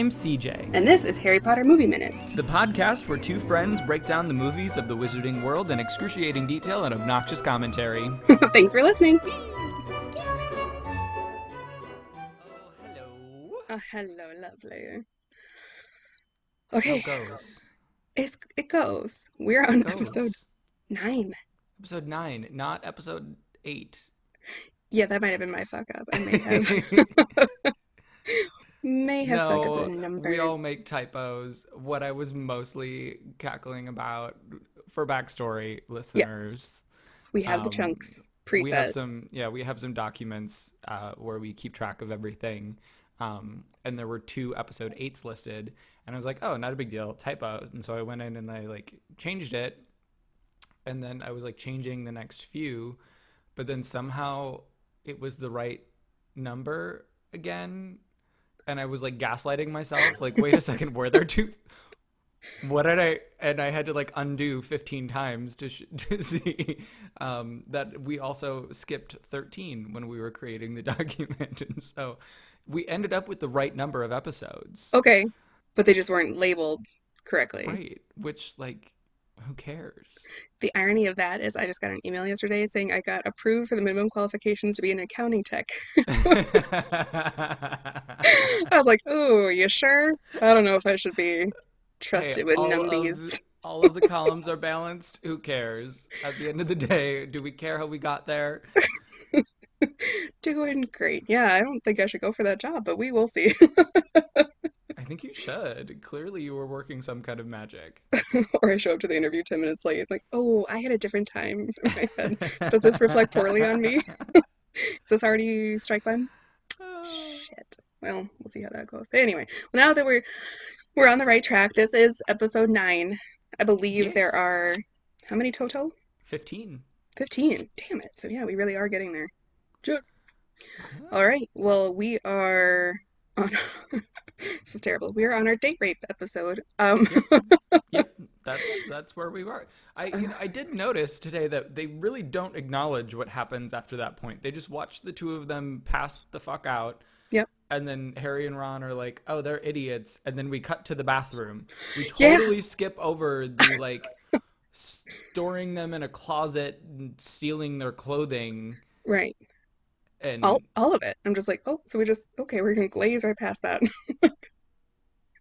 I'm CJ. And this is Harry Potter Movie Minutes. The podcast where two friends break down the movies of the wizarding world in excruciating detail and obnoxious commentary. Thanks for listening. Oh, hello. Oh, hello, lovely. How Okay, goes? it's, it goes. We're on Goes. episode nine. Episode 9, not episode 8. Yeah, that might have been my fuck up. I may have may have no, the numbers. we all make typos. What I was mostly cackling about for backstory listeners, We have the um, chunks we have some yeah, we have some documents uh, where we keep track of everything. Um, and there were two episode eights listed, and I was like, oh, not a big deal, typos. And so I went in and I like changed it, and then I was like changing the next few, but then somehow it was the right number again, and I was like gaslighting myself, like, wait a second, were there two? What did I? And I had to like undo 15 times to sh- to see um, that we also skipped 13 when we were creating the document, and so we ended up with the right number of episodes. Okay, but they just weren't labeled correctly. Right, which like, who cares? The irony of that is I just got an email yesterday saying I got approved for the minimum qualifications to be an accounting tech. I was like, oh, you sure? I don't know if I should be trusted Hey, with numbies. Of, all of the columns are balanced. Who cares? At the end of the day, do we care how we got there? Doing great. Yeah, I don't think I should go for that job, but we will see. I think you should. Clearly, you were working some kind of magic. Or I show up to the interview 10 minutes late. Like, oh, I had a different time in my head. Does this reflect poorly on me? Is this already strike one? Shit. Well, we'll see how that goes. Anyway, now that we're we're on the right track, this is episode nine. I believe there are how many total? 15. 15. Damn it. So yeah, we really are getting there. Sure. Uh-huh. All right. Well, we are on this is terrible. We are on our date rape episode. Um Yep, that's that's where we were. I you know, I did notice today that they really don't acknowledge what happens after that point. They just watch the two of them pass the fuck out. Yep. And then Harry and Ron are like, "Oh, they're idiots." And then we cut to the bathroom. We Yeah. totally skip over the like storing them in a closet and stealing their clothing right. And All all of it. I'm just like, oh, so we just okay, we're gonna glaze right past that.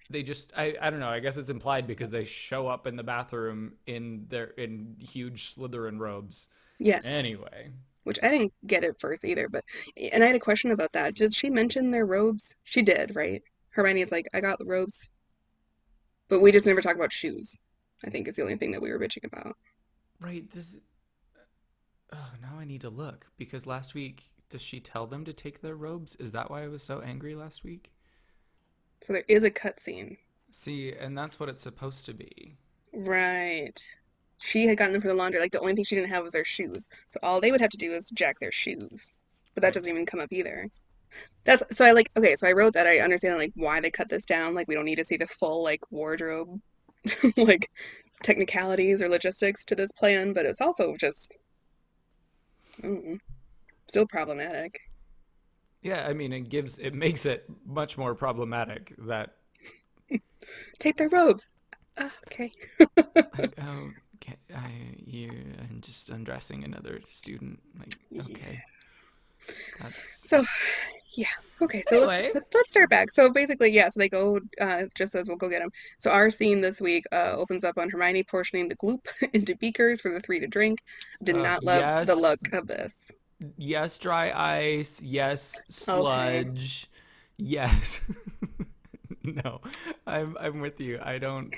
they just I, I don't know i guess it's implied because they show up in the bathroom in their in huge slytherin robes Yes. anyway Which I didn't get at first either, but and I had a question about that. Did she mention their robes? She did, right? Hermione's like, I got the robes. But we just never talk about shoes. I think is the only thing that we were bitching about. right this uh, oh now i need to look because last week does she tell them to take their robes is that why i was so angry last week So there is a cutscene. see and that's what it's supposed to be Right. She had gotten them for the laundry. Like the only thing she didn't have was their shoes. So all they would have to do is jack their shoes. But that Right. doesn't even come up either. That's so I like okay, so I wrote that I understand like why they cut this down. Like we don't need to see the full like wardrobe like technicalities or logistics to this plan, but it's also just mm, still problematic. yeah i mean it gives it makes it much more problematic that Take their robes. Ah, okay. like, oh okay, i you i'm just undressing another student like okay that's So, yeah. Okay, so Anyway. let's, let's let's start back. So basically, yeah. So they go. Uh, just as we'll go get them. So our scene this week uh, opens up on Hermione portioning the gloop into beakers for the three to drink. Did Uh, not love the look of this. Yes, dry ice. Yes, sludge. Yes. no, I'm I'm with you. I don't.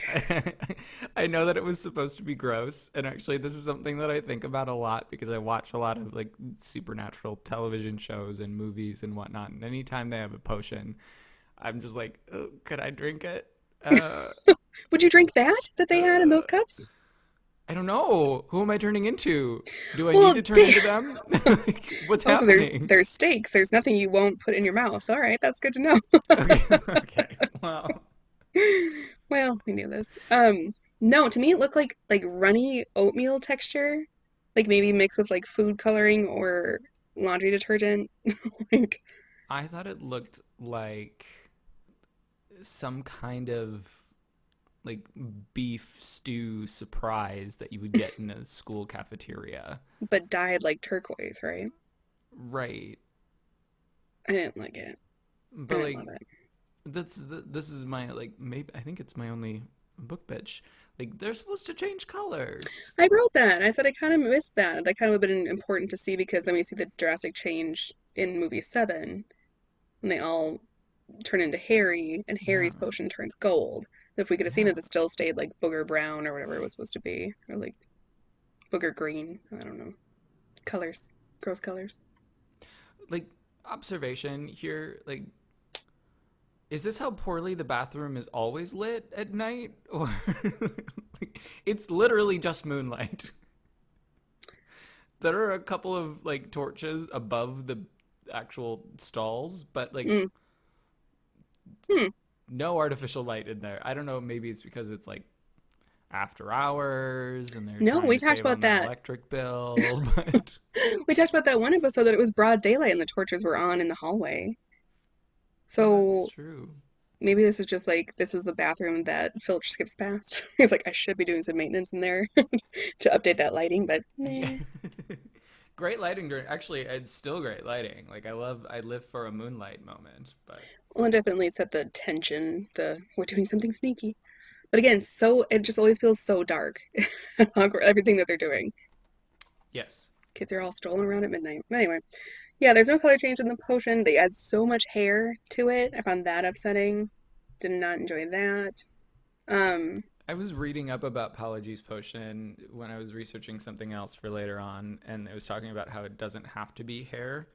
I know that it was supposed to be gross, and actually, this is something that I think about a lot because I watch a lot of like supernatural television shows and movies and whatnot. And anytime they have a potion, I'm just like, oh, could I drink it? Uh, Would you drink that that they had in those cups? I don't know. Who am I turning into? Do I Well, need to turn into them? Like, What's Also, there, happening? there's steaks. There's nothing you won't put in your mouth. All right, that's good to know. okay, okay. Well, Well, we knew this. Um, no, to me it looked like like runny oatmeal texture, like maybe mixed with like food coloring or laundry detergent. Like, I thought it looked like some kind of like beef stew surprise that you would get in a school cafeteria. But dyed like turquoise, right? Right. I didn't like it. But like it. that's th- this is my like maybe I think it's my only book bitch. Like they're supposed to change colors. I wrote that. I said I kind of missed that. That kind of would have been important to see because then we see the drastic change in movie seven when they all turn into Harry and Harry's potion turns gold. If we could have seen it, it still stayed like booger brown or whatever it was supposed to be, or like booger green. I don't know. Colors, gross colors. Like observation here like is this how poorly the bathroom is always lit at night or like, it's literally just moonlight. There are a couple of like torches above the actual stalls, but like Mm. No artificial light in there. I don't know, maybe it's because it's like after hours and they're No, we to talked save about that. electric bill, but We talked about that one episode that it was broad daylight and the torches were on in the hallway. So that's true. maybe this is just like this is the bathroom that Filch skips past. He's like, I should be doing some maintenance in there to update that lighting, but nah. great lighting during actually it's still great lighting. Like I love I live for a moonlight moment, but Well, it definitely set the tension, the we're doing something sneaky. But again, so it just always feels so dark. Everything that they're doing. yes. Kids are all strolling around at midnight. But Anyway, yeah, there's no color change in the potion. They add so much hair to it. I found that upsetting. Did not enjoy that. Um, I was reading up about Polyjuice Potion when I was researching something else for later on, and it was talking about how it doesn't have to be hair.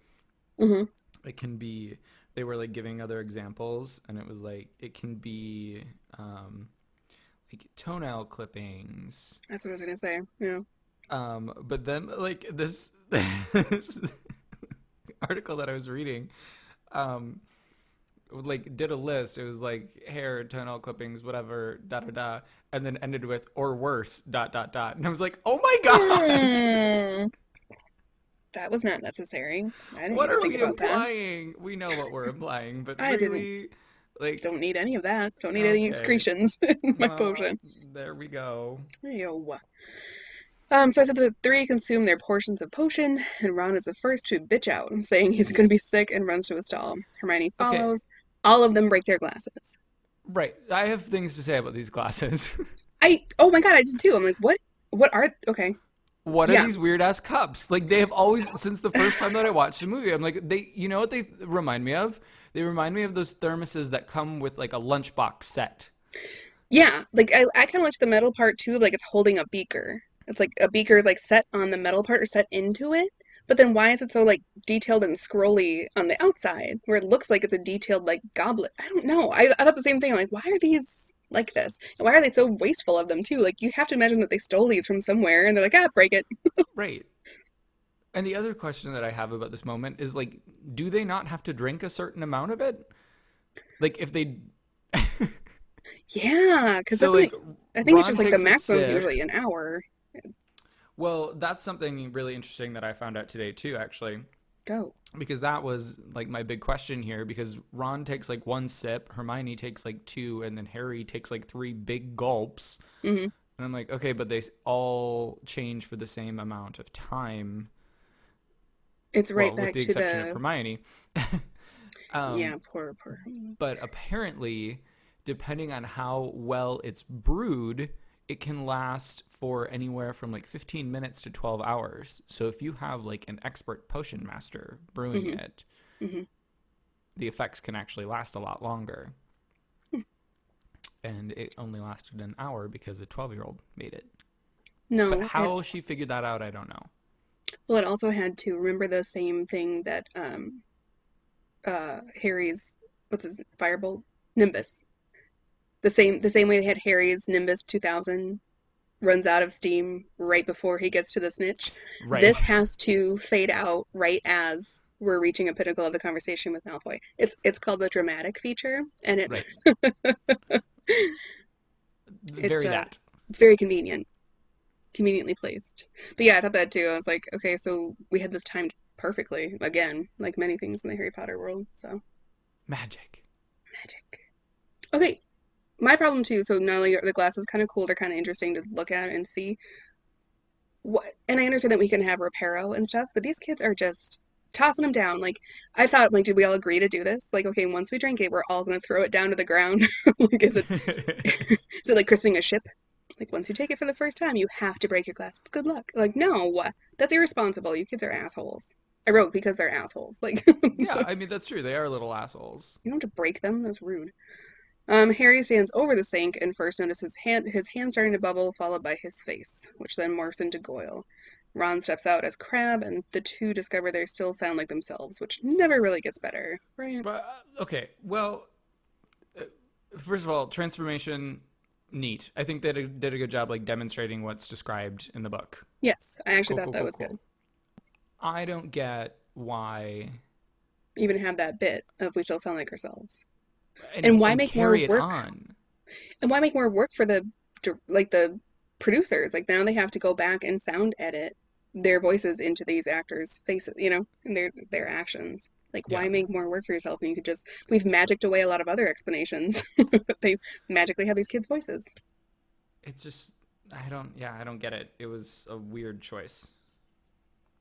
mhm. It can be, they were like giving other examples, and it was like, it can be um, like toenail clippings. That's what I was gonna say. Yeah. Um, but then like this, this article that I was reading, um, like did a list. It was like hair, toenail clippings, whatever, da da da, and then ended with or worse, dot dot dot. And I was like, oh my god, Hmm. That was not necessary. I didn't what are we about that. implying? We know what we're implying, but I didn't. like, Don't need any of that. Don't need any excretions in my well, potion. there we go. Yo. Um, so I said the three consume their portions of potion, and Ron is the first to bitch out, saying he's going to be sick and runs to a stall. Hermione Okay. follows. All of them break their glasses. Right. I have things to say about these glasses. I oh my god, I did too. I'm like, what? What are? Okay, What are Yeah. these weird ass cups? Like they have always since the first time that I watched the movie. I'm like they you know what they remind me of? They remind me of those thermoses that come with like a lunchbox set. yeah. Like I, I kind of liked the metal part too. Like it's holding a beaker. It's like a beaker is like set on the metal part or set into it. But then why is it so like detailed and scrolly on the outside, where it looks like it's a detailed like goblet? I don't know. I, I thought the same thing. Like, why are these like this? And why are they so wasteful of them too? Like you have to imagine that they stole these from somewhere, and they're like, ah, break it. Right. And the other question that I have about this moment is like, do they not have to drink a certain amount of it? Like if they Yeah, because so like I think it's just like the maximum is usually an hour. Well, that's something really interesting that I found out today too, actually. Go. because that was like my big question here because Ron takes like one sip, Hermione takes like two, and then Harry takes like three big gulps. hmm And I'm like, okay, but they all change for the same amount of time. It's right well, with back the to exception of the Hermione. um, yeah, poor poor. But apparently, depending on how well it's brewed, it can last for anywhere from like 15 minutes to 12 hours. So if you have like an expert potion master brewing Mhm. it, hmm the effects can actually last a lot longer. Hmm. And it only lasted an hour because a 12 year old made it. No, But how she figured that out, I don't know. well, it also had to remember the same thing that um, uh, Harry's what's his firebolt Nimbus. The same the same way they had Harry's Nimbus 2000 runs out of steam right before he gets to the snitch. Right. This has to fade out right as we're reaching a pinnacle of the conversation with Malfoy. It's it's called the dramatic feature, and it's Very uh, that. it's very convenient, conveniently placed. But yeah, I thought that too. I was like, okay, so we had this timed perfectly again, like many things in the Harry Potter world. So Magic. magic. Okay, my problem too. So not only are the glasses kind of cool, they're kind of interesting to look at and see. What, and I understand that we can have Reparo and stuff, but these kids are just tossing them down. Like I thought, like, did we all agree to do this? Like, okay, once we drink it, we're all gonna throw it down to the ground. like, is it is it like christening a ship? Like once you take it for the first time, you have to break your glasses. Good luck. Like no, that's irresponsible. You kids are assholes. I wrote because they're assholes. Like yeah, I mean that's true. They are little assholes. You don't have to break them. That's rude. Um, Harry stands over the sink and first notices hand, his hand starting to bubble, followed by his face, which then morphs into Goyle. Ron steps out as Crabbe, and the two discover they still sound like themselves, which never really gets better, right? But uh, okay, well, uh, first of all, transformation neat. I think they did, did a good job like demonstrating what's described in the book. Yes, I actually cool, thought cool, that cool, was good. I don't get why even have that bit of we still sound like ourselves. And, and why and make more work? On. And why make more work for the like the producers? Like now they have to go back and sound edit their voices into these actors' faces, you know, and their their actions. Like, yeah. why make more work for yourself when you could just? We've magicked away a lot of other explanations. they magically have these kids' voices. It's just, I don't, yeah, I don't get it. It was a weird choice.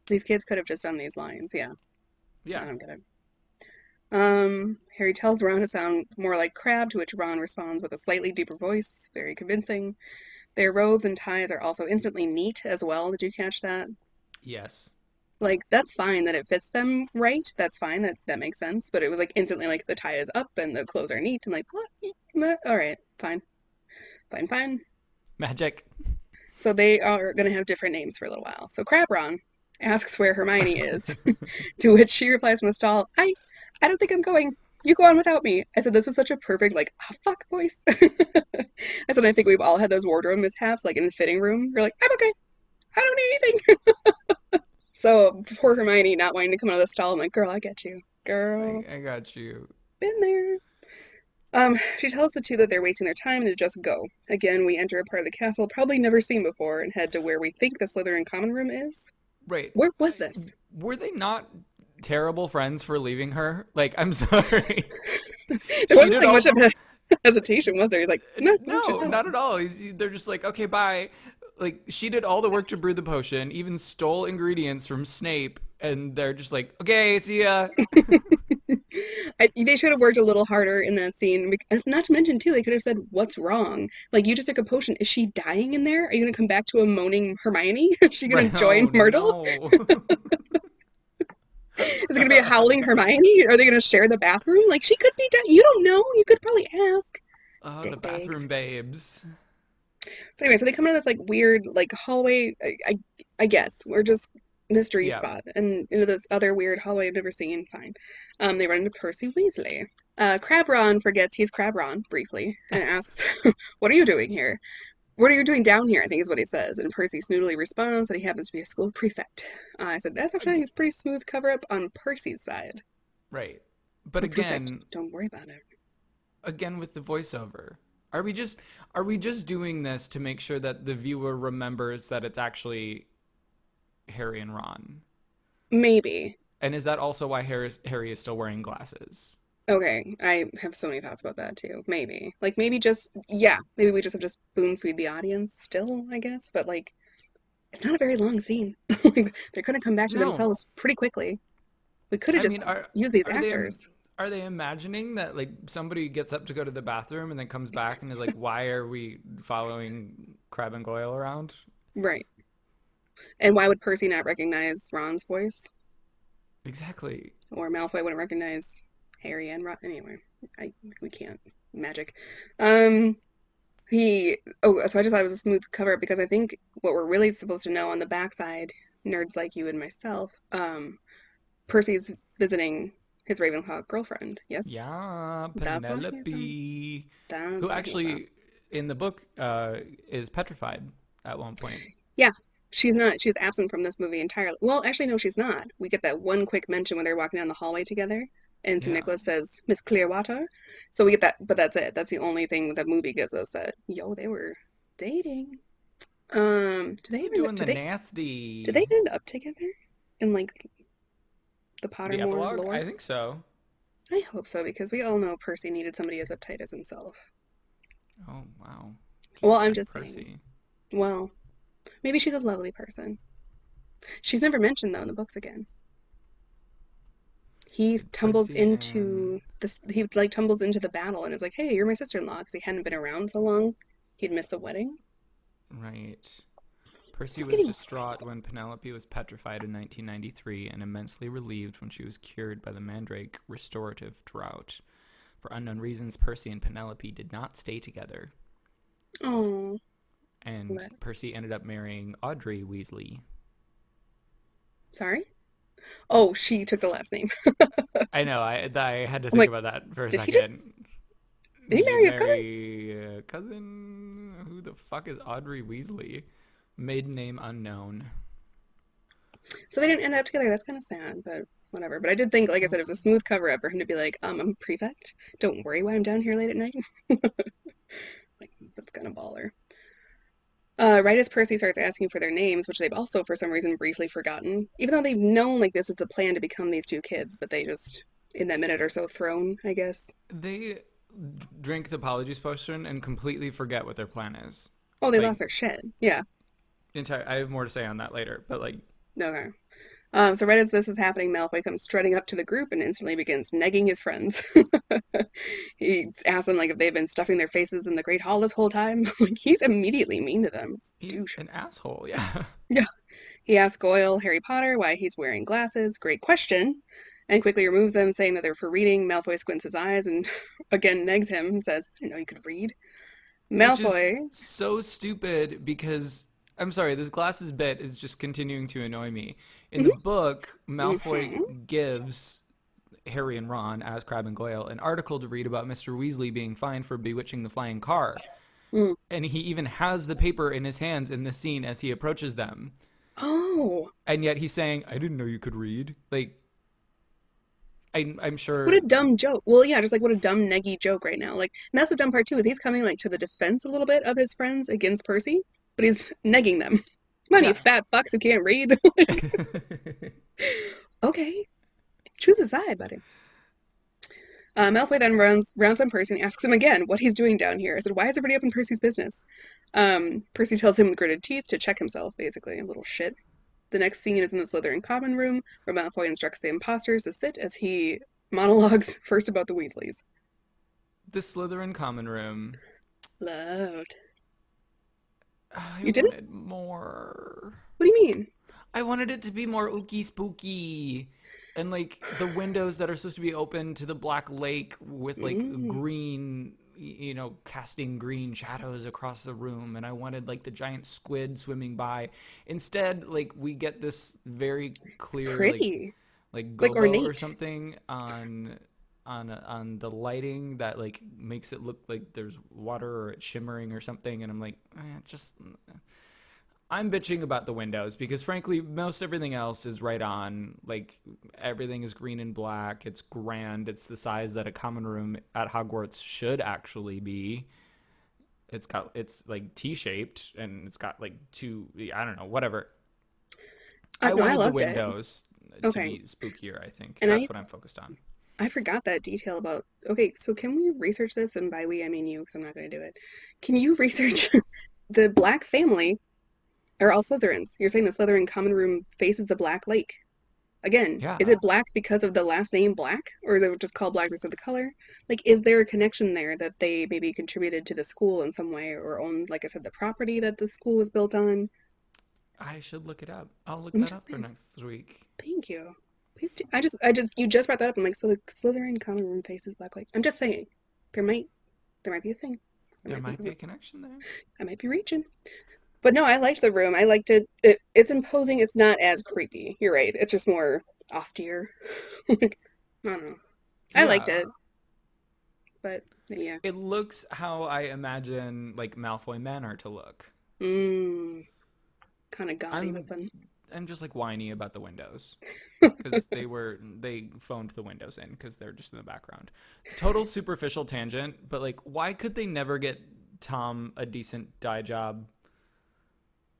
These kids could have just done these lines, yeah. Yeah. I don't get it. Um, Harry tells Ron to sound more like Crabbe, to which Ron responds with a slightly deeper voice, very convincing. Their robes and ties are also instantly neat as well. Did you catch that? Yes. Like that's fine that it fits them right. That's fine. That that makes sense. But it was like instantly like the tie is up and the clothes are neat. I'm like, what? All right, fine, fine, fine. Magic. So they are going to have different names for a little while. So Crabbe Ron asks where Hermione is, to which she replies from the stall, I I don't think I'm going. You go on without me. I said this was such a perfect like oh, fuck voice. I said I think we've all had those wardrobe mishaps like in the fitting room. You're like I'm okay. I don't need anything. so poor Hermione not wanting to come out of the stall. I'm like, girl, I get you, girl. I, I got you. Been there. Um, she tells the two that they're wasting their time and to just go. Again, we enter a part of the castle probably never seen before and head to where we think the Slytherin common room is. Right. Where was this? Were they not terrible friends for leaving her. Like, I'm sorry. there wasn't like much of a hesitation, was there? He's like, no, no, not at all. He's, they're just like, okay, bye. Like, she did all the work to brew the potion, even stole ingredients from Snape, and they're just like, okay, see ya. I, they should have worked a little harder in that scene. Because, uh, Not to mention, too, they could have said, "What's wrong? Like, you just took a potion. Is she dying in there? Are you going to come back to a moaning Hermione? Is she going to join oh, Myrtle?" No. Is it going to be a howling Hermione? Are they going to share the bathroom? Like she could be dead. You don't know. You could probably ask. Oh, the bathroom babes. But anyway, so they come into this like weird like hallway. I I, I guess we're just mystery yeah. spot and into this other weird hallway I've never seen. Fine. Um, they run into Percy Weasley. Uh, Crabbe Ron forgets he's Crabbe Ron briefly and asks, "What are you doing here?" What are you doing down here? I think is what he says. And Percy snootily responds that he happens to be a school prefect. Uh, I said, that's actually a pretty smooth cover up on Percy's side. Right. But again, prefect, don't worry about it. Again, with the voiceover, are we just are we just doing this to make sure that the viewer remembers that it's actually Harry and Ron? Maybe. And is that also why Harry Harry is still wearing glasses? Okay, I have so many thoughts about that too. Maybe. Like maybe just yeah, maybe we just have just spoon feed the audience still, I guess, but like it's not a very long scene. like they're gonna come back to no. themselves pretty quickly. We could have just mean, are, used these actors. They, are they imagining that like somebody gets up to go to the bathroom and then comes back and is like, "Why are we following Crabbe and Goyle around?" Right. And why would Percy not recognize Ron's voice? Exactly. Or Malfoy wouldn't recognize Harry and Ron. Anyway, I we can't magic. Um, he oh, so I just thought it was a smooth cover because I think what we're really supposed to know on the backside, nerds like you and myself, um, Percy's visiting his Ravenclaw girlfriend. Yes. Yeah, Penelope, who actually in the book uh, is petrified at one point. Yeah, she's not. She's absent from this movie entirely. Well, actually, no, she's not. We get that one quick mention when they're walking down the hallway together, and so yeah. Nicholas says Miss Clearwater. So we get that, but that's it. That's the only thing the movie gives us that yo they were dating. Um, do they even doing the they, nasty? Did they end up together in like the Pottermore the lore? I think so. I hope so because we all know Percy needed somebody as uptight as himself. Oh wow. Well, I'm just Percy. saying. Well, maybe she's a lovely person. She's never mentioned though in the books again. He tumbles into this. He like tumbles into the battle and is like, "Hey, you're my sister-in-law," because he hadn't been around so long. He'd missed the wedding. right. Percy He's was getting distraught when Penelope was petrified in 1993 and immensely relieved when she was cured by the Mandrake restorative drought. For unknown reasons, Percy and Penelope did not stay together, Oh, and but Percy ended up marrying Audrey Weasley. sorry. Oh, she took the last name. I know. I I had to think like, about that for a did he second. just? Did he marry his cousin? marry cousin? Who the fuck is Audrey Weasley? Maiden name unknown. So they didn't end up together. That's kind of sad, but whatever. But I did think, like I said, it was a smooth cover up for him to be like, um, I'm a prefect. Don't worry why I'm down here late at night. Like, that's kind of baller. Uh, right as Percy starts asking for their names, which they've also for some reason briefly forgotten, even though they've known like this is the plan to become these two kids, but they just in that minute or so thrown, I guess. They drink the Polyjuice potion and completely forget what their plan is. Oh, they Like lost their shit. Yeah. entire. I have more to say on that later, but like Okay. Um, so right as this is happening, Malfoy comes strutting up to the group and instantly begins negging his friends. He asks them like if they've been stuffing their faces in the Great Hall this whole time. Like he's immediately mean to them. It's he's douche. an asshole. Yeah. Yeah. He asks Goyle, Harry Potter, why he's wearing glasses. Great question. And quickly removes them, saying that they're for reading. Malfoy squints his eyes and again negs him and says, I didn't know you could read. Malfoy. so stupid because I'm sorry, this glasses bit is just continuing to annoy me. In the book, Malfoy hmm gives Harry and Ron, as Crabbe and Goyle, an article to read about Mr. Weasley being fined for bewitching the flying car. Mm. And he even has the paper in his hands in the scene as he approaches them. Oh, And yet he's saying, I didn't know you could read. Like, I, I'm sure. what a dumb joke. Well, yeah, just like what a dumb neggy joke right now. Like, and that's the dumb part too, is he's coming like to the defense a little bit of his friends against Percy, but he's negging them. Come on, you Yeah. fat fucks who can't read. Okay, choose a side, buddy. Uh, Malfoy then runs rounds on Percy and asks him again what he's doing down here. I said, "Why is everybody up in Percy's business?" Um, Percy tells him with gritted teeth to check himself, basically, a little shit. The next scene is in the Slytherin common room, where Malfoy instructs the imposters to sit as he monologues first about the Weasleys. the Slytherin common room. Loved. I You wanted more. What do you mean? I wanted it to be more ooky spooky. And like the windows that are supposed to be open to the black lake with like Mm. green, you know, casting green shadows across the room. And I wanted like the giant squid swimming by. Instead, like we get this very clear, like Pretty. like It's like gobo or something on on on the lighting that like makes it look like there's water or it's shimmering or something and i'm like eh, just i'm bitching about the windows because frankly most everything else is right on. Like everything is green and black. It's grand. It's the size that a common room at hogwarts should actually be. It's got it's like t-shaped and it's got like two i don't know whatever. I I the loved it. windows to Okay. be spookier i think. And that's I what i'm focused on I forgot that detail about. Okay, so can we research this? And by we, I mean you, because I'm not going to do it. Can you research the Black family are all Slytherins? You're saying the Slytherin common room faces the Black Lake. Again, yeah is it black because of the last name Black, or is it just called Black because of the color? Like, is there a connection there that they maybe contributed to the school in some way, or owned, like I said, the property that the school was built on? I should look it up. I'll look I'm that up for next week. Thank you. Please do. I just, I just, you just brought that up. I'm like, so the Slytherin common room faces Black Lake. I'm just saying, there might, there might be a thing. There might be a connection there. I might be reaching. But no, I liked the room. I liked it. it it's imposing. It's not as creepy. You're right. It's just more austere. I don't know. I liked it. But yeah. It looks how I imagine like Malfoy Manor to look. Mm, kind of gaudy looking. I'm just like whiny about the windows because they were they phoned the windows in because they're just in the background. Total superficial tangent, but like why could they never get Tom a decent dye job?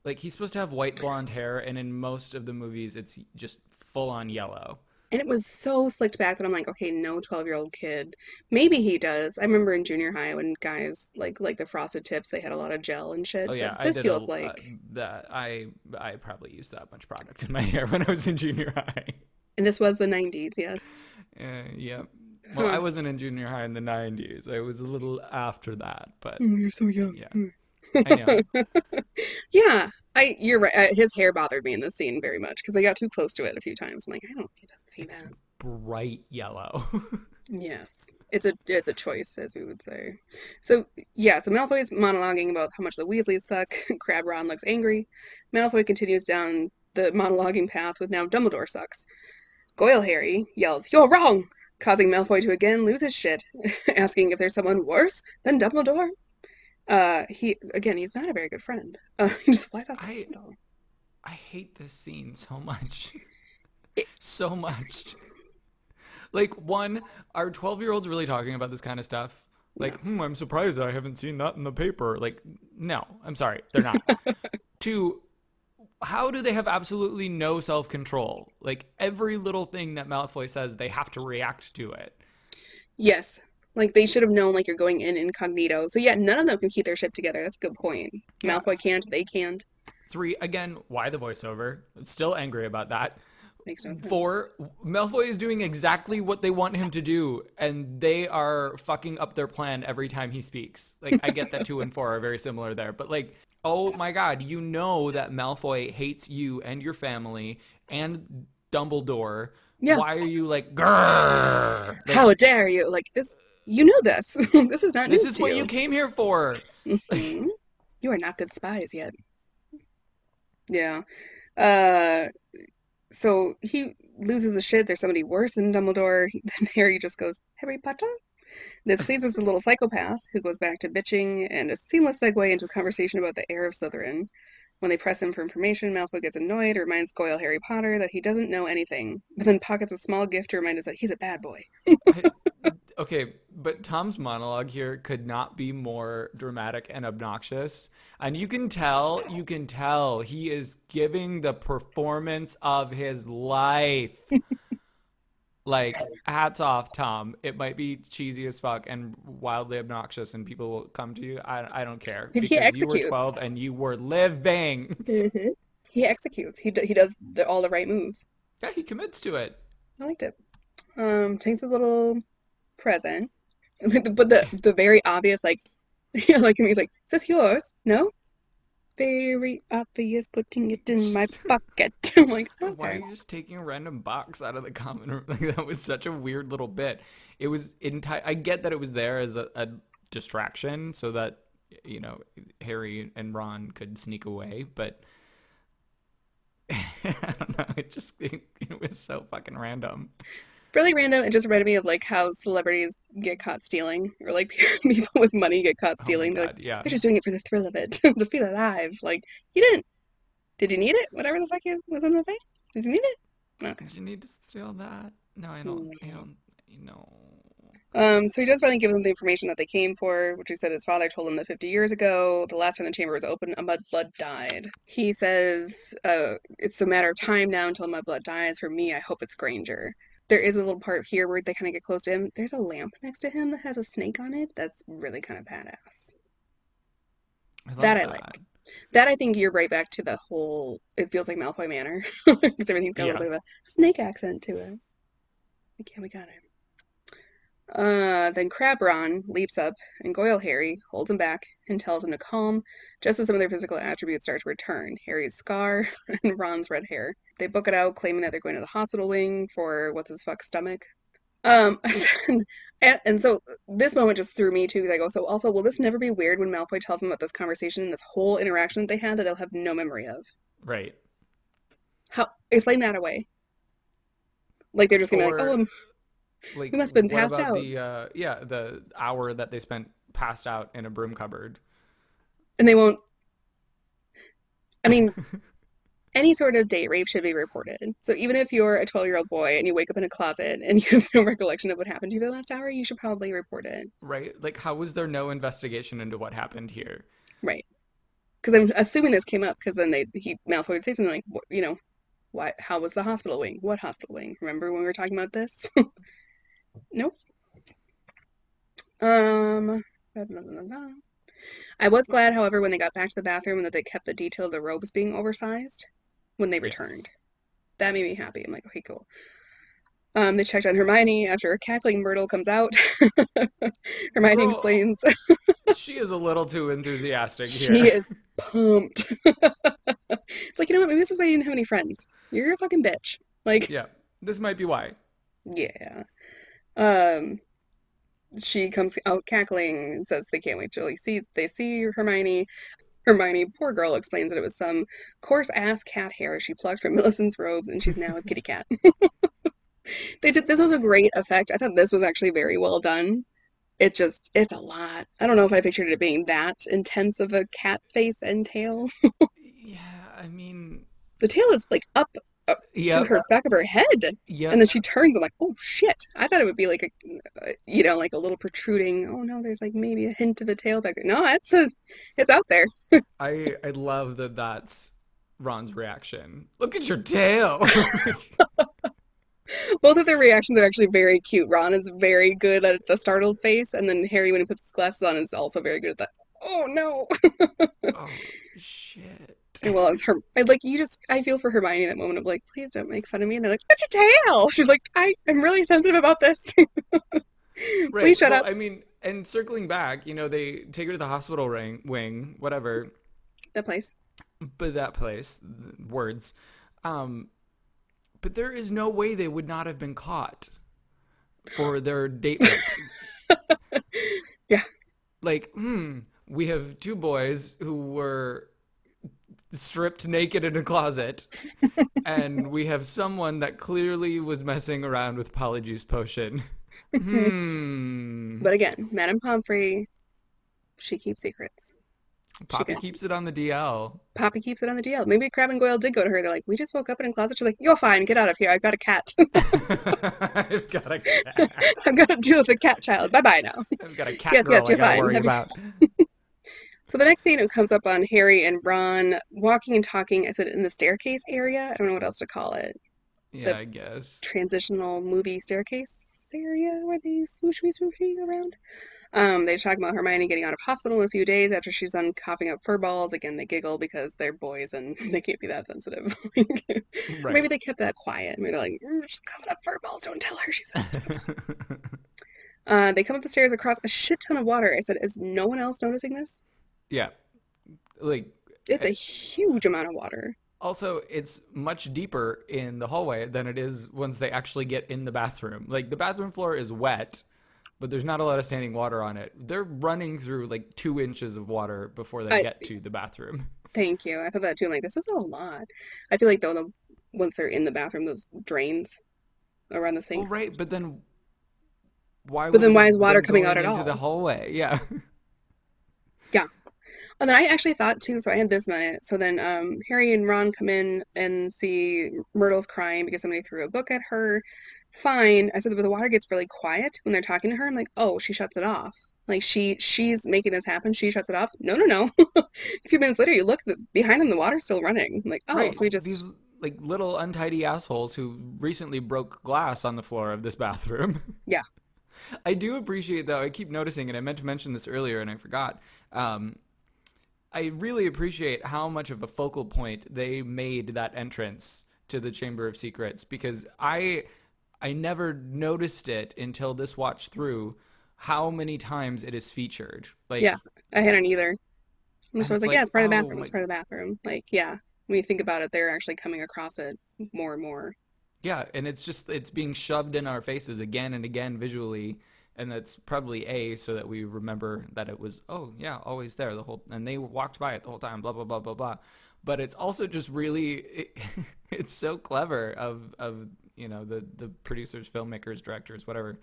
Like he's supposed to have white blonde hair, and in most of the movies it's just full on yellow. And it was so slicked back that I'm like, okay, no 12 year old kid. Maybe he does. I remember in junior high when guys like like the frosted tips, they had a lot of gel and shit. Oh yeah, this did a feels uh, like, that. I I probably used that much product in my hair when I was in junior high. and this was the 90s, yes. Uh, yeah. Well, I wasn't in junior high in the 90s. I was a little after that, but Oh, you're so young. yeah, Mm. I know. Yeah, I you're right. Uh, his hair bothered me in this scene very much because I got too close to it a few times. I'm like, I don't. He doesn't see that. bright yellow. Yes, it's a it's a choice, as we would say. So yeah, so Malfoy's monologuing about how much the Weasleys suck. Crabbe Ron looks angry. Malfoy continues down the monologuing path with now Dumbledore sucks. Goyle Harry yells, "You're wrong!" causing Malfoy to again lose his shit, asking if there's someone worse than Dumbledore. Uh, he again, he's not a very good friend. Uh, he just flies the I. I hate this scene so much. It- So much. Like one, are 12-year-olds really talking about this kind of stuff? No. Like, hmm, I'm surprised I haven't seen that in the paper. Like, no, I'm sorry, they're not. Two, how do they have absolutely no self-control? Like every little thing that Malfoy says, they have to react to it. Yes, like they should have known like you're going in incognito. So yeah, none of them can keep their ship together. That's a good point. Yeah. Malfoy can't, they can't. Three, again, why the voiceover? Still angry about that. Makes no sense. Four, Malfoy is doing exactly what they want him to do, and they are fucking up their plan every time he speaks. Like, I get that two and four are very similar there, but like, oh my god, you know that Malfoy hates you and your family and Dumbledore. Yeah. Why are you like, grrr? Like, How dare you? Like this, you know this. This is not this is what you came here for. Mhm. You are not good spies yet. Yeah. Uh, so he loses his shit. There's somebody worse than Dumbledore. Then Harry just goes, Harry Potter? This pleases the little psychopath, who goes back to bitching, and a seamless segue into a conversation about the heir of Slytherin. When they press him for information, Malfoy gets annoyed, reminds Goyle Harry Potter that he doesn't know anything, but then pockets a small gift to remind us that he's a bad boy. I- okay, but Tom's monologue here could not be more dramatic and obnoxious. And you can tell, you can tell he is giving the performance of his life. like, hats off, Tom. It might be cheesy as fuck and wildly obnoxious, and people will come to you. I, I don't care. He Because you were executes. 12 and you were living. He executes. He, d- he does the, all the right moves. Yeah, he commits to it. I liked it. Um, takes a little present, but the the very obvious like, yeah, like he's like, "Is this yours?" No. Very obvious, putting it in my pocket. I'm like, Why are you just taking a random box out of the common room? Like that was such a weird little bit. It was entire. I get that it was there as a, a distraction, so that you know Harry and Ron could sneak away. But I don't know. It just it, it was so fucking random. Really random. It just reminded me of like how celebrities get caught stealing, or like people with money get caught Oh stealing. They're like, yeah. they're just doing it for the thrill of it, to feel alive. Like, you didn't. Did you need it? Whatever the fuck it was in the thing. Did you need it? Okay. Did you need to steal that? No, I don't. I don't. No. Um, so he does finally give them the information that they came for, which he said his father told him that 50 years ago, the last time the chamber was open, a mudblood died. He says, uh, it's a matter of time now until a mudblood dies. For me, I hope it's Granger. There is a little part here where they kind of get close to him. There's a lamp next to him that has a snake on it. That's really kind of badass. I love That I like. That I think you're right back to the whole, it feels like Malfoy Manor, because everything's got a little bit of a snake accent to it. Yeah, we got it. Uh, then Crabbe Ron leaps up, and Goyle Harry holds him back and tells him to calm, just as some of their physical attributes start to return. Harry's scar and Ron's red hair. They book it out, claiming that they're going to the hospital wing for what's his fuck stomach. Um, and, and so this moment just threw me too, because I go, so also, will this never be weird when Malfoy tells them about this conversation and this whole interaction that they had that they'll have no memory of? Right. How explain that away? Like they're just gonna be like, Or- oh, um, Like, You must have been passed out. the uh, yeah the hour that they spent passed out in a broom cupboard? and they won't. I mean, any sort of date rape should be reported. So even if you're a 12 year old boy and you wake up in a closet and you have no recollection of what happened to you the last hour, you should probably report it. Right? Like, how was there no investigation into what happened here? Right. Because I'm assuming this came up because then they he Malfoy would say something like, "Wh- you know, Why? How was the hospital wing? What hospital wing? Remember when we were talking about this? nope. Um. blah, blah, blah. I was glad, however, when they got back to the bathroom and that they kept the detail of the robes being oversized when they Yes. returned. That made me happy. I'm like, okay, cool. Um, they checked on Hermione after a cackling Myrtle comes out. Hermione Girl. explains She is a little too enthusiastic she is pumped. it's like, you know what? Maybe this is why you didn't have any friends. You're a fucking bitch. Like, Yeah, this might be why. yeah. Um, she comes out cackling and says they can't wait till he sees they see Hermione. Hermione, poor girl, explains that it was some coarse ass cat hair she plucked from Millicent's robes, and she's now a kitty cat. They did this was a great effect. I thought this was actually very well done. It just it's a lot. I don't know if I pictured it being that intense of a cat face and tail. Yeah, I mean, The tail is like up to her back of her head, yeah. and then she turns. I'm like, oh shit! I thought it would be like a, uh, you know, like a little protruding. Oh no, there's like maybe a hint of a tail back there. No, it's a, it's out there. I I love that that's Ron's reaction. Look at your tail. Both of their reactions are actually very cute. Ron is very good at the startled face, and then Harry, when he puts his glasses on, is also very good at that. Oh no! oh shit. And well, as her, I like you just, I feel for Hermione in that moment of like, please don't make fun of me. And they're like, what's your tail? She's like, I, I'm really sensitive about this. Right. Please shut well, up. I mean, and circling back, you know, they take her to the hospital ring, wing, whatever, That place. but that place, words. Um, but there is no way they would not have been caught for their date. Yeah. Like, hmm, we have two boys who were stripped naked in a closet, and we have someone that clearly was messing around with polyjuice potion. Hmm. But again, Madame Pomfrey, she keeps secrets. Poppy keeps it on the DL. Poppy keeps it on the DL. Maybe Crabbe and Goyle did go to her. They're like, we just woke up in a closet. She's like, you're fine. Get out of here. I've got a cat. I've got a cat. I've got to deal with a cat child. Bye bye now. I've got a cat Yes, girl yes, you're fine. worry Have you- about. So the next scene it comes up on Harry and Ron walking and talking. I said in the staircase area. I don't know what else to call it. Yeah, I guess. transitional movie staircase area where they swooshy swooshy around. Um, they talk about Hermione getting out of hospital in a few days after she's done coughing up fur balls. Again, they giggle because they're boys and they can't be that sensitive. Right. Maybe they kept that quiet. Maybe they're like, mm, she's coughing up fur balls. Don't tell her she's sensitive. uh, they come up the stairs across a shit ton of water. I said, is no one else noticing this? Yeah. Like It's a eh, huge amount of water. also it's much deeper in the hallway than it is once they actually get in the bathroom. Like the bathroom floor is wet, but there's not a lot of standing water on it. They're running through like two inches of water before they I- get to the bathroom. Thank you. I thought that too. I'm like, this is a lot. I feel like though, the, once they're in the bathroom, those drains around the sinks. Oh, right, but then why? But then why is water coming out at all? into the hallway? Yeah. And then I actually thought too, so I had this minute. So then um, Harry and Ron come in and see Myrtle's crying because somebody threw a book at her. Fine. I said, but the water gets really quiet when they're talking to her. I'm like, oh, she shuts it off. Like she she's making this happen. She shuts it off. No, no, no. a few minutes later, you look the, behind them, the water's still running. I'm like, oh, right. so we just These like little untidy assholes who recently broke glass on the floor of this bathroom. Yeah. I do appreciate though. I keep noticing, and I meant to mention this earlier, and I forgot. Um, I really appreciate how much of a focal point they made that entrance to the Chamber of Secrets because I I never noticed it until this watch through how many times it is featured. Like Yeah. I hadn't either. And And so I was it's like, yeah, it's part of the oh, bathroom. It's oh, part of the bathroom. Like, yeah. When you think about it, they're actually coming across it more and more. Yeah, and it's just it's being shoved in our faces again and again visually, and that's probably a so that we remember that it was oh yeah always there the whole and they walked by it the whole time blah blah blah blah blah, but it's also just really it, it's so clever of of you know the the producers filmmakers directors whatever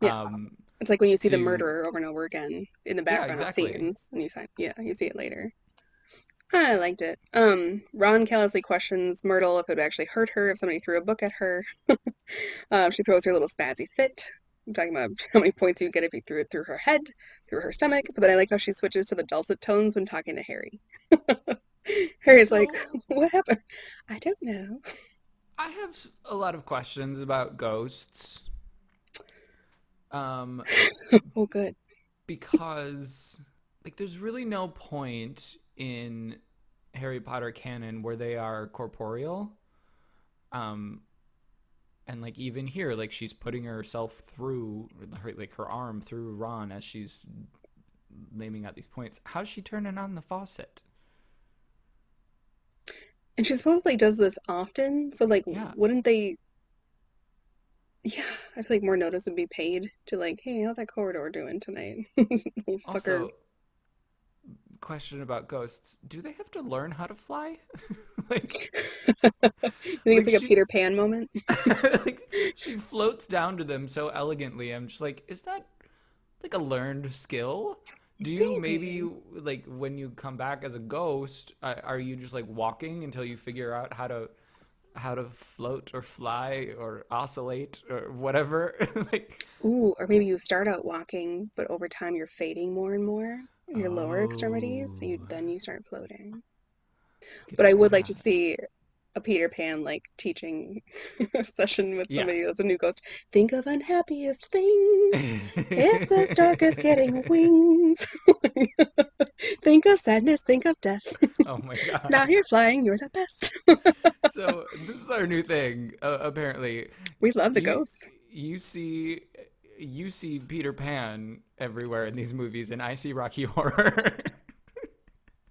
Yeah. um It's like when you see the murderer over and over again in the Yeah, background exactly. of scenes, and you see, yeah, you see it later. I liked it. Um, Ron callously questions Myrtle if it would actually hurt her if somebody threw a book at her. um, she throws her little spazzy fit, talking about how many points you get if you threw it through her head, through her stomach. But then I like how she switches to the dulcet tones when talking to Harry. Harry's like, so- "What happened? I don't know." I have a lot of questions about ghosts. Um, Oh, good. because like there's really no point in Harry Potter canon where they are corporeal. Um and like even here like she's putting herself through her, like her arm through Ron as she's naming out these points. How's she turning on the faucet? And she supposedly does this often, so like, Yeah. wouldn't they? Yeah, I feel like more notice would be paid to like, hey, how's that corridor doing tonight? Fuckers. Question about ghosts. Do they have to learn how to fly? like You think it's like like a Peter Pan moment? like she floats down to them so elegantly. I'm just like, is that like a learned skill? Do you maybe like when you come back as a ghost, uh, are you just like walking until you figure out how to how to float or fly or oscillate or whatever? like Ooh, or maybe you start out walking, but over time you're fading more and more your lower extremities, so you Oh. then you start floating. get But I would like to see a Peter Pan like teaching session with Yeah. somebody that's a new ghost. Think of unhappiest things. It's as dark as getting wings. think of sadness, think of death. oh my god. Now you're flying, you're the best. so this is our new thing uh, apparently We love the you, ghosts. You see, you see Peter Pan everywhere in these movies, and I see Rocky Horror.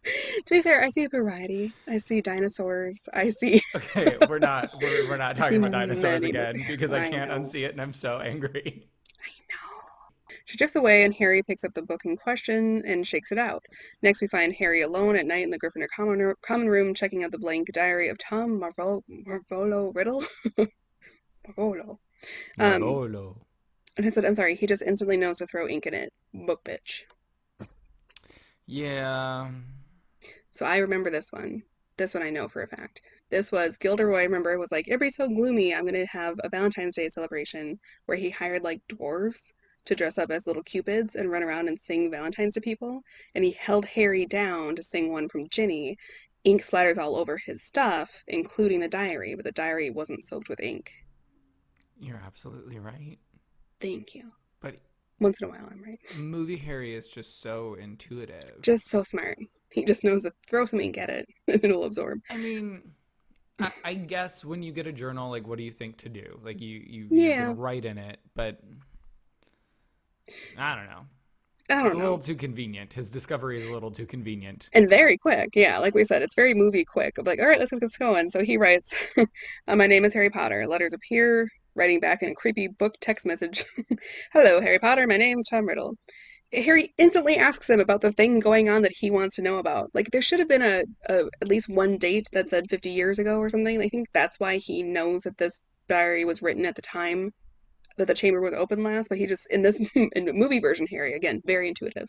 To be fair, I see a variety. I see dinosaurs. I see okay, we're not we're, we're not talking about dinosaurs again because I I can't know. unsee it, and I'm so angry. I know. She drifts away, and Harry picks up the book in question and shakes it out. Next, we find Harry alone at night in the Gryffindor common, common room, checking out the blank diary of Tom Marvolo, Marvolo Riddle. Marvolo. Um, Marolo. And I said, I'm sorry, he just instantly knows to throw ink in it. Book bitch. Yeah. Um, so I remember this one. This one I know for a fact. This was Gilderoy, remember, was like, every so gloomy, I'm going to have a Valentine's Day celebration where he hired like dwarves to dress up as little cupids and run around and sing Valentines to people. And he held Harry down to sing one from Ginny. Ink splatters all over his stuff, including the diary, but the diary wasn't soaked with ink. You're absolutely right. Thank you. But Once in a while, I'm right. movie Harry is just so intuitive. Just so smart. He just knows to throw something ink at it and it'll absorb. I mean, I, I guess when you get a journal, like, what do you think to do? Like, you you Yeah. write in it, but I don't know. I It's don't a know. little too convenient. His discovery is a little too convenient. And very quick. Yeah, like we said, it's very movie quick. Of like, all right, let's get this going. So he writes, uh, My name is Harry Potter. Letters appear, writing back in a creepy book text message. Hello, Harry Potter. My name's Tom Riddle. Harry instantly asks him about the thing going on that he wants to know about. Like, there should have been a, a at least one date that said 50 years ago or something. I think that's why he knows that this diary was written at the time that the chamber was open last. But he just in this in the movie version, Harry again, very intuitive.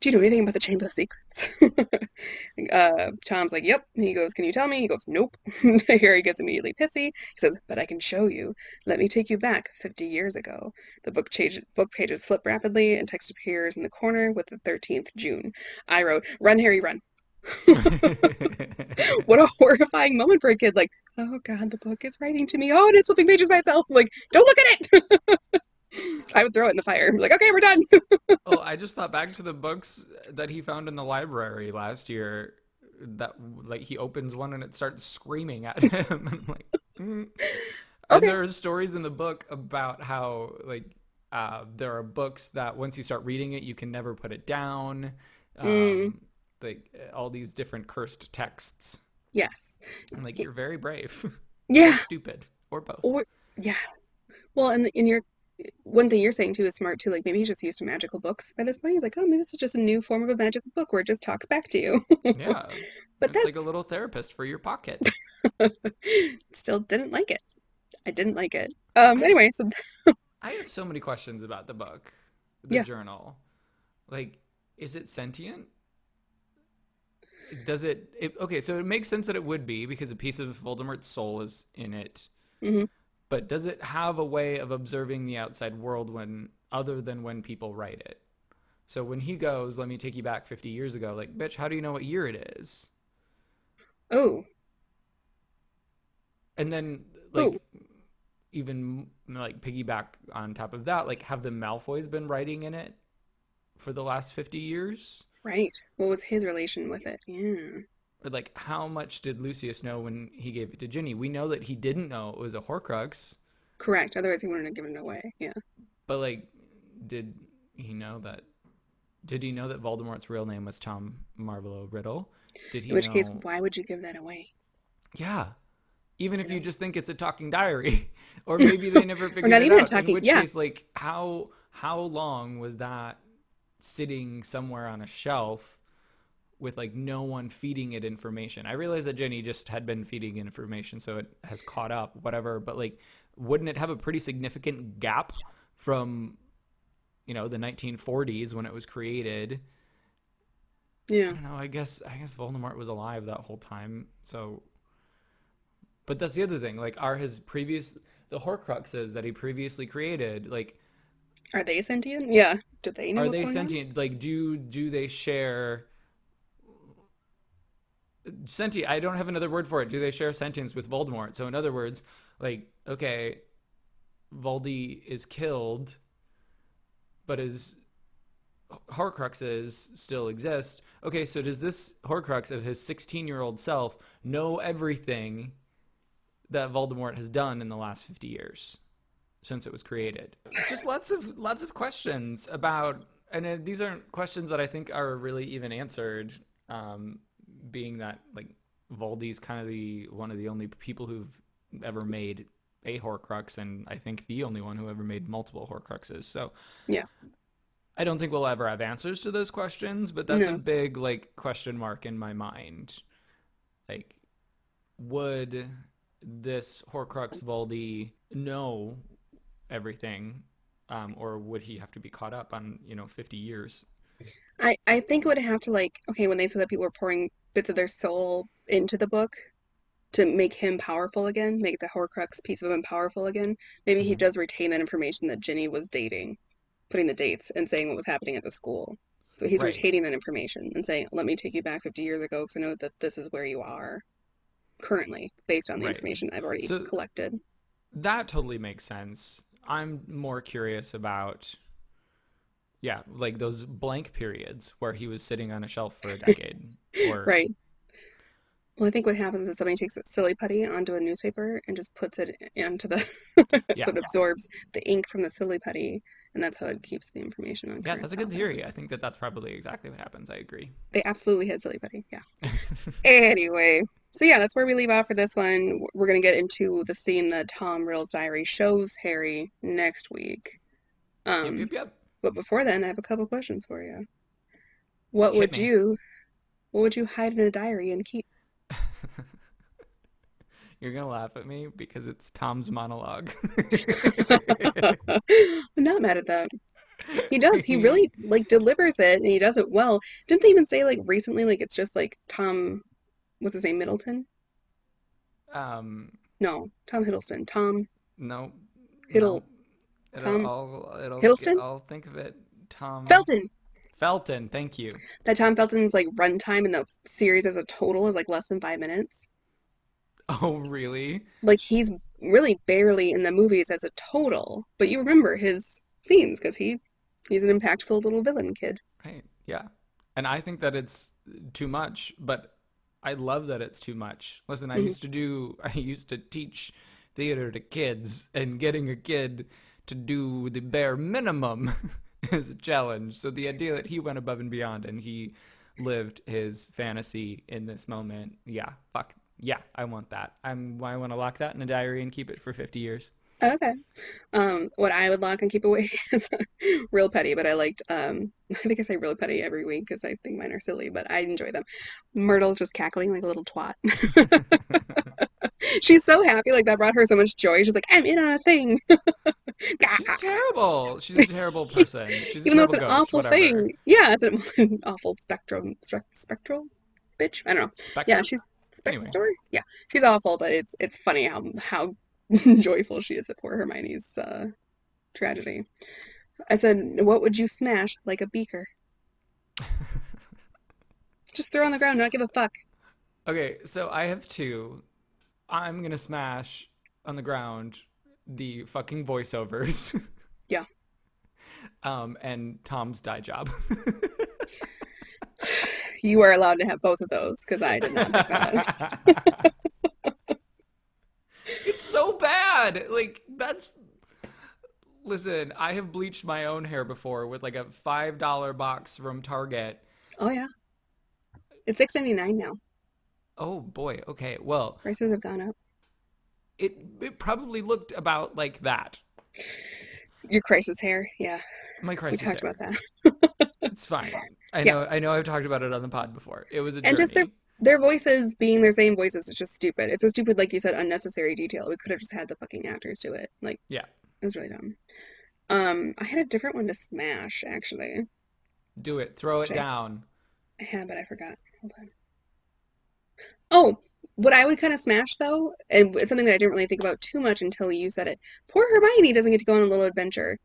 Do you know anything about the Chamber of Secrets? uh, Tom's like, Yep. He goes, Can you tell me? He goes, Nope. Harry gets immediately pissy. He says, But I can show you. Let me take you back 50 years ago. The book, change, book pages flip rapidly, and text appears in the corner with the 13th June. I wrote, Run, Harry, run. What a horrifying moment for a kid. Like, oh God, the book is writing to me. Oh, and it's flipping pages by itself. Like, don't look at it. I would throw it in the fire. Like, okay, we're done. oh, I just thought back to the books that he found in the library last year. That like he opens one and it starts screaming at him. I'm like, mm. and there are stories in the book about how like uh, there are books that once you start reading it, you can never put it down. Um, Mm. Like all these different cursed texts. yes. I'm like, you're very brave, Yeah. stupid, or both. Or yeah. Well, and in your one thing you're saying too is smart too. Like maybe he's just used to magical books by this point. He's like, oh, maybe this is just a new form of a magical book where it just talks back to you. Yeah, But it's like a little therapist for your pocket. Still didn't like it. I didn't like it. Um. I Anyway, so I have so many questions about the book, the Yeah. journal. Like, is it sentient? Does it, it? Okay, so it makes sense that it would be because a piece of Voldemort's soul is in it. Mhm. But does it have a way of observing the outside world when other than when people write it? So when he goes, "Let me take you back 50 years ago," like, bitch, how do you know what year it is? oh, And then, like Ooh. even like piggyback on top of that, like have the Malfoys been writing in it for the last 50 years? Right. What was his relation with it? Yeah. Or like how much did Lucius know when he gave it to Ginny? We know that he didn't know it was a Horcrux, Correct. Otherwise, he wouldn't have given it away. Yeah. but like did he know that did he know that Voldemort's real name was Tom Marvolo Riddle? Did he In which know case, why would you give that away? Yeah. Even if you just think it's a talking diary, or maybe they never figured not it even a out. talking- in which yeah. case, like how how long was that sitting somewhere on a shelf with like no one feeding it information? I realize that Ginny just had been feeding information, so it has caught up, whatever. But like, wouldn't it have a pretty significant gap from you know the 1940s when it was created? I Yeah. don't know. I guess I guess Voldemort was alive that whole time. So, but that's the other thing. Like, are his previous the Horcruxes that he previously created like Are they sentient? Yeah. Do they know are they going on? sentient? Like, do do they share sentient? I don't have another word for it. Do they share sentience with Voldemort? So, in other words, like, okay, Voldy is killed, but his Horcruxes still exist. Okay, so does this Horcrux of his 16 year old self know everything that Voldemort has done in the last 50 years since it was created? Just lots of lots of questions about, and uh, these aren't questions that I think are really even answered. Um, being that like Voldy's kind of the one of the only people who've ever made a Horcrux, and I think the only one who ever made multiple Horcruxes. So Yeah. I don't think we'll ever have answers to those questions, but that's a big like question mark in my mind. Like, would this Horcrux Voldy know everything, um, or would he have to be caught up on you know fifty years? I, I think it would have to like okay when they said that people were pouring bits of their soul into the book to make him powerful again, make the Horcrux piece of him powerful again. Maybe he Mhm. does retain that information that Ginny was dating, putting the dates and saying what was happening at the school. So he's Right. retaining that information and saying, "Let me take you back 50 years ago because I know that this is where you are currently based on the Right. information I've already So- collected." That totally makes sense. I'm more curious about, yeah, like those blank periods where he was sitting on a shelf for a decade, or Right. Well, I think what happens is somebody takes silly putty onto a newspaper and just puts it into the Yeah. so it absorbs the ink from the silly putty, and that's how it keeps the information on. yeah, that's a good topics. theory. I think that that's probably exactly what happens. I agree. They absolutely had silly putty. Yeah. Anyway, so yeah, that's where we leave off for this one. We're gonna get into the scene that Tom Riddle's diary shows Harry next week. yep, Um, yep, yep. but before then, I have a couple questions for you. What Hit would me. you, what would you hide in a diary and keep? You're gonna laugh at me because it's Tom's monologue. I'm not mad at that. He does. He really like delivers it and he does it well. Didn't they even say like recently like it's just like Tom what's his name? Middleton? um, No, Tom Hiddleston. Tom no, Hiddle- no. It'll, Tom I'll, it'll, Hiddleston? I'll think of it. Tom Felton. Felton. Thank you. That Tom Felton's like runtime in the series as a total is like less than five minutes. Oh, really? Like he's really barely in the movies as a total, but you remember his scenes because he he's an impactful little villain kid. Right. Yeah. And I think that it's too much, but I love that it's too much. Listen, I Mhm. used to do, I used to teach theater to kids, and getting a kid to do the bare minimum is a challenge. So the idea that he went above and beyond and he lived his fantasy in this moment, yeah, fuck. Yeah, I want that. I'm I want to lock that in a diary and keep it for 50 years. Okay. Um, what I would lock and keep away is real petty, but I liked um I think I say real petty every week because I think mine are silly, but I enjoy them. Myrtle just cackling like a little twat. She's so happy, like that brought her so much joy. She's like, I'm in on a thing. She's terrible. She's a terrible person. She's a Even though it's an ghost, awful whatever. thing. Yeah, it's an, awful spectrum spectral bitch. I don't know. Spectre? Yeah, she's Anyway. Yeah, she's awful, but it's it's funny how how joyful she is at poor Hermione's uh, tragedy. I said, "What would you smash like a beaker? Just throw on the ground, not give a fuck." Okay, so I have two. I'm gonna smash on the ground the fucking voiceovers. Yeah. Um, and Tom's dye job. You are allowed to have both of those because I did not. it's so bad. Like that's. Listen, I have bleached my own hair before with like a five dollar box from Target. oh yeah, it's six ninety nine now. Oh boy. Okay. Well, Prices have gone up. it it probably looked about like that. Your crisis hair, yeah, My crisis. we crisis talked hair. about that. It's fine. I Yeah. know. I know. I've talked about it on the pod before. It was a And just their their voices being their same voices is just stupid. It's a stupid, like you said, unnecessary detail. We could have just had the fucking actors do it. Like Yeah. it was really dumb. Um, I had a different one to smash actually. Do it. Throw it down. I had, but I forgot. Hold on. Oh, what I would kind of smash though, and it's something that I didn't really think about too much until you said it. Poor Hermione doesn't get to go on a little adventure.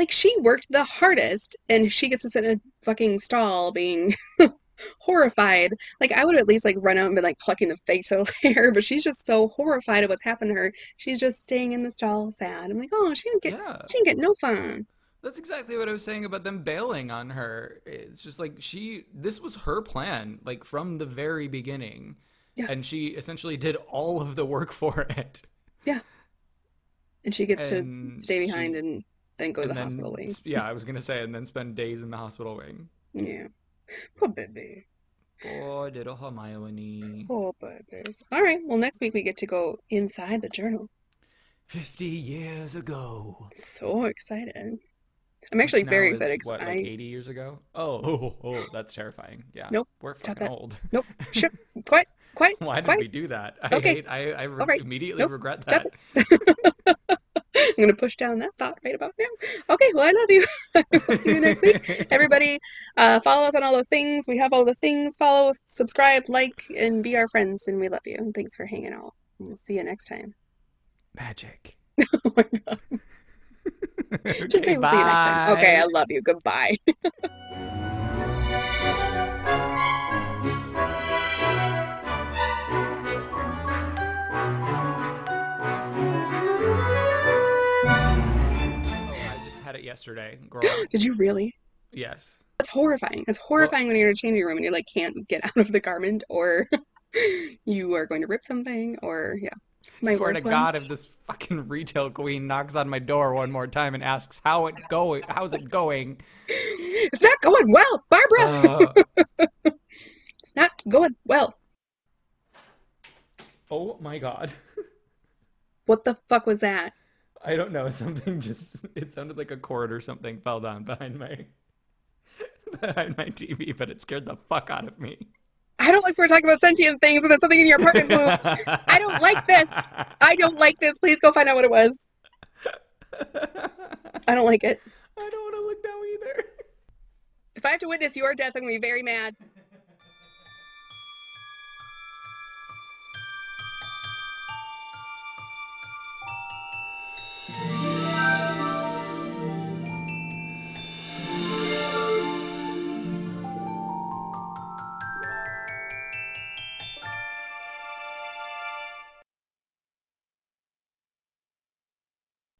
Like she worked the hardest, and she gets to sit in a fucking stall being horrified. Like I would at least like run out and be like plucking the facial hair, but she's just so horrified of what's happened to her. She's just staying in the stall, sad. I'm like, oh, she didn't get, Yeah. she didn't get no fun. That's exactly what I was saying about them bailing on her. It's just like she, this was her plan, like from the very beginning. Yeah. And she essentially did all of the work for it. Yeah. And she gets And to stay behind she- and then go to the then, hospital wing. Yeah, I was to say, and then spend days in the hospital wing. Yeah. Poor baby. Poor little Hermione. Poor babies. All right. Well, next week we get to go inside the journal. 50 years ago. So excited. I'm actually Which very is, excited 'cause What, like I 80 years ago? Oh, oh, oh, that's terrifying. Yeah. Nope, We're fucking old. nope. Shit. Quiet. Quiet. Why did quiet. we do that? I Okay. hate, I, I re- right. immediately Nope. regret that. I'm gonna push down that thought right about now. Okay. Well, I love you. we'll see you next week. Everybody, uh, follow us on all the things. We have all the things. Follow, subscribe, like, and be our friends. And we love you. And thanks for hanging out. We'll see you next time. Magic. Oh my God. Just say Okay, we'll see you next time. Okay. I love you. Goodbye. Yesterday, girl. Did you really? Yes. That's horrifying. It's horrifying when you're in a changing room and you like can't get out of the garment or you are going to rip something or yeah. My Swear to one. God, if this fucking retail queen knocks on my door one more time and asks how it going, how's it going? It's not going well, Barbara. Uh, It's not going well. oh my God. What the fuck was that? I don't know. Something just, it sounded like a cord or something fell down behind my, behind my TV, but it scared the fuck out of me. I don't like we're talking about sentient things and then something in your apartment moves. I don't like this. I don't like this. Please go find out what it was. I don't like it. I don't want to look now either. If I have to witness your death, I'm gonna be very mad.